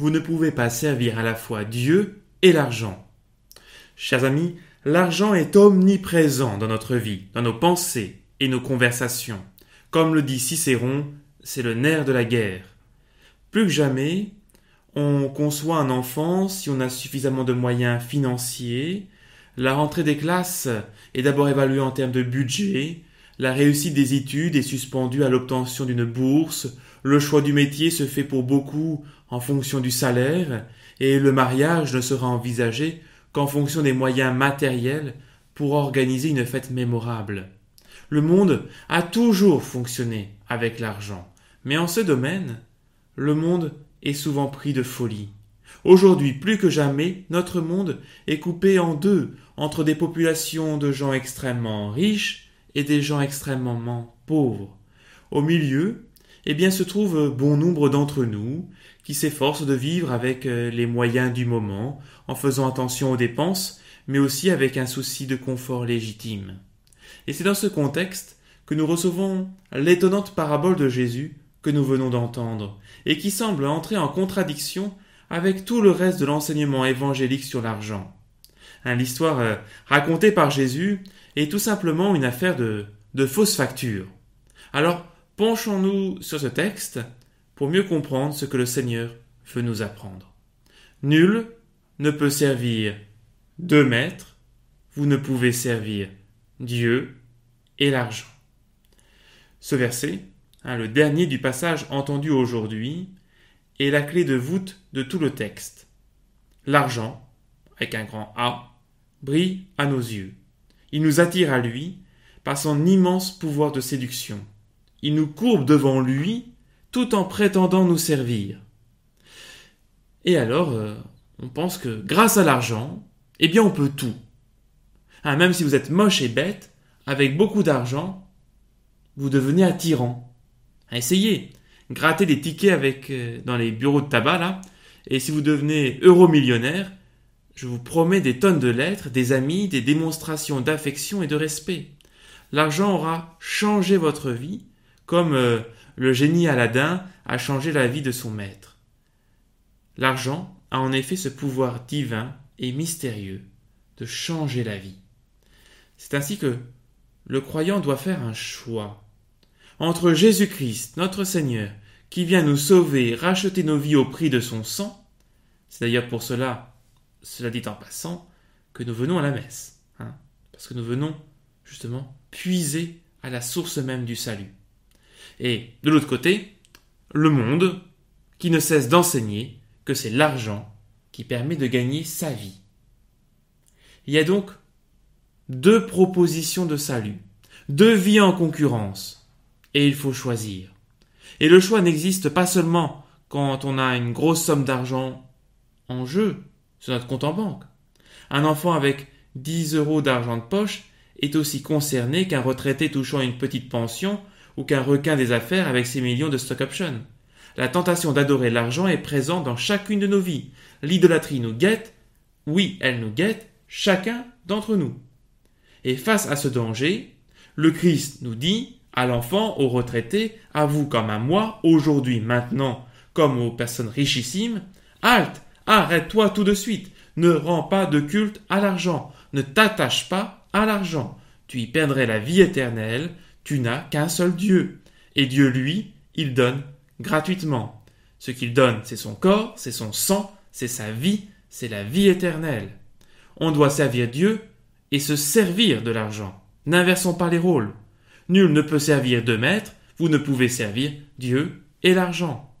vous ne pouvez pas servir à la fois Dieu et l'argent. Chers amis, l'argent est omniprésent dans notre vie, dans nos pensées et nos conversations. Comme le dit Cicéron, c'est le nerf de la guerre. Plus que jamais, on conçoit un enfant si on a suffisamment de moyens financiers. La rentrée des classes est d'abord évaluée en termes de budget. La réussite des études est suspendue à l'obtention d'une bourse. Le choix du métier se fait pour beaucoup en fonction du salaire. Et le mariage ne sera envisagé qu'en fonction des moyens matériels pour organiser une fête mémorable. Le monde a toujours fonctionné avec l'argent, mais en ce domaine, le monde est souvent pris de folie. Aujourd'hui, plus que jamais, notre monde est coupé en deux entre des populations de gens extrêmement riches et des gens extrêmement pauvres. Au milieu, eh bien, se trouve bon nombre d'entre nous qui s'efforcent de vivre avec euh, les moyens du moment, en faisant attention aux dépenses, mais aussi avec un souci de confort légitime. Et c'est dans ce contexte que nous recevons l'étonnante parabole de Jésus que nous venons d'entendre, et qui semble entrer en contradiction avec tout le reste de l'enseignement évangélique sur l'argent. Hein, l'histoire euh, racontée par Jésus est tout simplement une affaire de, de fausse facture. Alors, penchons-nous sur ce texte pour mieux comprendre ce que le Seigneur veut nous apprendre. Nul ne peut servir deux maîtres, vous ne pouvez servir Dieu et l'argent. Ce verset, hein, le dernier du passage entendu aujourd'hui, est la clé de voûte de tout le texte. L'argent, avec un grand A, brille à nos yeux. Il nous attire à lui par son immense pouvoir de séduction. Il nous courbe devant lui tout en prétendant nous servir. Et alors, euh, on pense que grâce à l'argent, eh bien on peut tout. Hein, même si vous êtes moche et bête, avec beaucoup d'argent, vous devenez attirant. Hein, essayez, grattez des tickets avec euh, dans les bureaux de tabac là, et si vous devenez euro-millionnaire, je vous promets des tonnes de lettres, des amis, des démonstrations d'affection et de respect. L'argent aura changé votre vie, comme euh, le génie Aladdin a changé la vie de son maître. L'argent a en effet ce pouvoir divin et mystérieux de changer la vie. C'est ainsi que le croyant doit faire un choix entre Jésus-Christ, notre Seigneur, qui vient nous sauver, racheter nos vies au prix de son sang. C'est d'ailleurs pour cela, cela dit en passant, que nous venons à la messe, hein, parce que nous venons justement puiser à la source même du salut. Et de l'autre côté, le monde qui ne cesse d'enseigner que c'est l'argent qui permet de gagner sa vie. Il y a donc deux propositions de salut, deux vies en concurrence, et il faut choisir. Et le choix n'existe pas seulement quand on a une grosse somme d'argent en jeu sur notre compte en banque. Un enfant avec 10 euros d'argent de poche est aussi concerné qu'un retraité touchant une petite pension ou qu'un requin des affaires avec ses millions de stock options. La tentation d'adorer l'argent est présente dans chacune de nos vies. L'idolâtrie nous guette, oui, elle nous guette, chacun d'entre nous. Et face à ce danger, le Christ nous dit à l'enfant, au retraité, à vous comme à moi, aujourd'hui, maintenant, comme aux personnes richissimes, halte, arrête-toi tout de suite, ne rends pas de culte à l'argent, ne t'attache pas à l'argent, tu y perdrais la vie éternelle, tu n'as qu'un seul Dieu, et Dieu, lui, il donne gratuitement. Ce qu'il donne, c'est son corps, c'est son sang, c'est sa vie, c'est la vie éternelle. On doit servir Dieu et se servir de l'argent. N'inversons pas les rôles. Nul ne peut servir deux maîtres, vous ne pouvez servir Dieu et l'argent.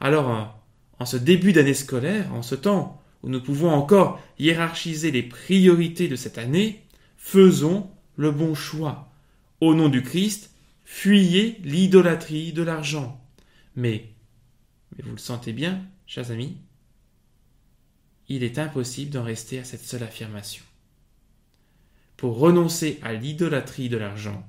Alors, en ce début d'année scolaire, en ce temps où nous pouvons encore hiérarchiser les priorités de cette année, faisons le bon choix. Au nom du Christ, fuyez l'idolâtrie de l'argent. Mais, mais vous le sentez bien, chers amis, il est impossible d'en rester à cette seule affirmation. Pour renoncer à l'idolâtrie de l'argent,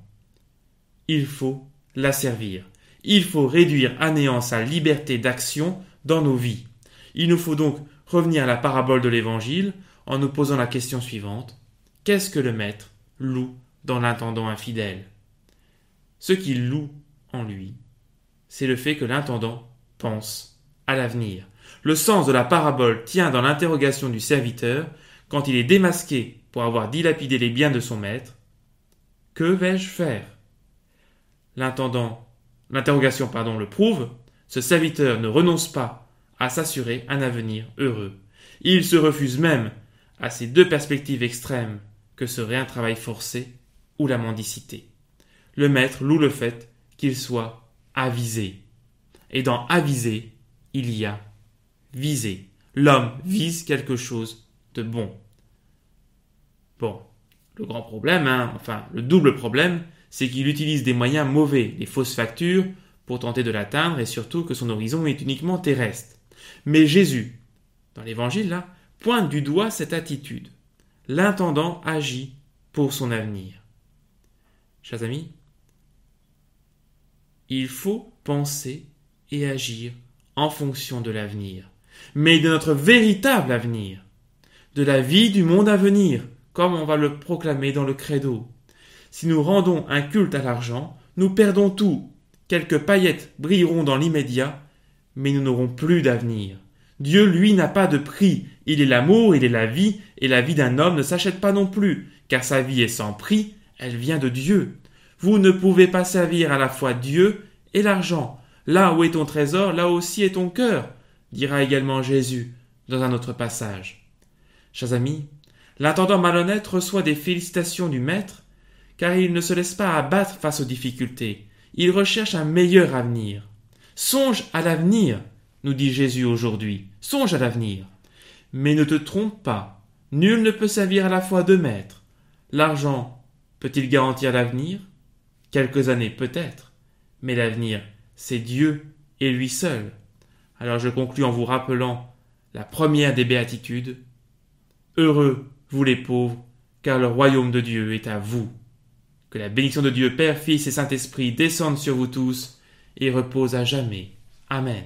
il faut la servir. Il faut réduire à néant sa liberté d'action dans nos vies. Il nous faut donc revenir à la parabole de l'Évangile en nous posant la question suivante. Qu'est-ce que le maître loue dans l'intendant infidèle Ce qu'il loue en lui, c'est le fait que l'intendant pense à l'avenir. Le sens de la parabole tient dans l'interrogation du serviteur quand il est démasqué pour avoir dilapidé les biens de son maître. Que vais-je faire? L'intendant, l'interrogation pardon le prouve, ce serviteur ne renonce pas à s'assurer un avenir heureux. Il se refuse même à ces deux perspectives extrêmes que serait un travail forcé la mendicité. Le maître loue le fait qu'il soit avisé. Et dans avisé, il y a visé. L'homme vise quelque chose de bon. Bon, le grand problème, hein, enfin le double problème, c'est qu'il utilise des moyens mauvais, les fausses factures, pour tenter de l'atteindre et surtout que son horizon est uniquement terrestre. Mais Jésus, dans l'évangile là, pointe du doigt cette attitude. L'intendant agit pour son avenir. Chers amis, il faut penser et agir en fonction de l'avenir, mais de notre véritable avenir, de la vie du monde à venir, comme on va le proclamer dans le credo. Si nous rendons un culte à l'argent, nous perdons tout. Quelques paillettes brilleront dans l'immédiat, mais nous n'aurons plus d'avenir. Dieu, lui, n'a pas de prix. Il est l'amour, il est la vie, et la vie d'un homme ne s'achète pas non plus, car sa vie est sans prix, elle vient de Dieu. Vous ne pouvez pas servir à la fois Dieu et l'argent. Là où est ton trésor, là aussi est ton cœur, dira également Jésus dans un autre passage. Chers amis, l'intendant malhonnête reçoit des félicitations du maître, car il ne se laisse pas abattre face aux difficultés. Il recherche un meilleur avenir. Songe à l'avenir, nous dit Jésus aujourd'hui. Songe à l'avenir. Mais ne te trompe pas. Nul ne peut servir à la fois deux maîtres. L'argent peut-il garantir l'avenir? Quelques années peut-être. Mais l'avenir, c'est Dieu et lui seul. Alors je conclus en vous rappelant la première des béatitudes. Heureux, vous les pauvres, car le royaume de Dieu est à vous. Que la bénédiction de Dieu Père, Fils et Saint-Esprit descende sur vous tous et repose à jamais. Amen.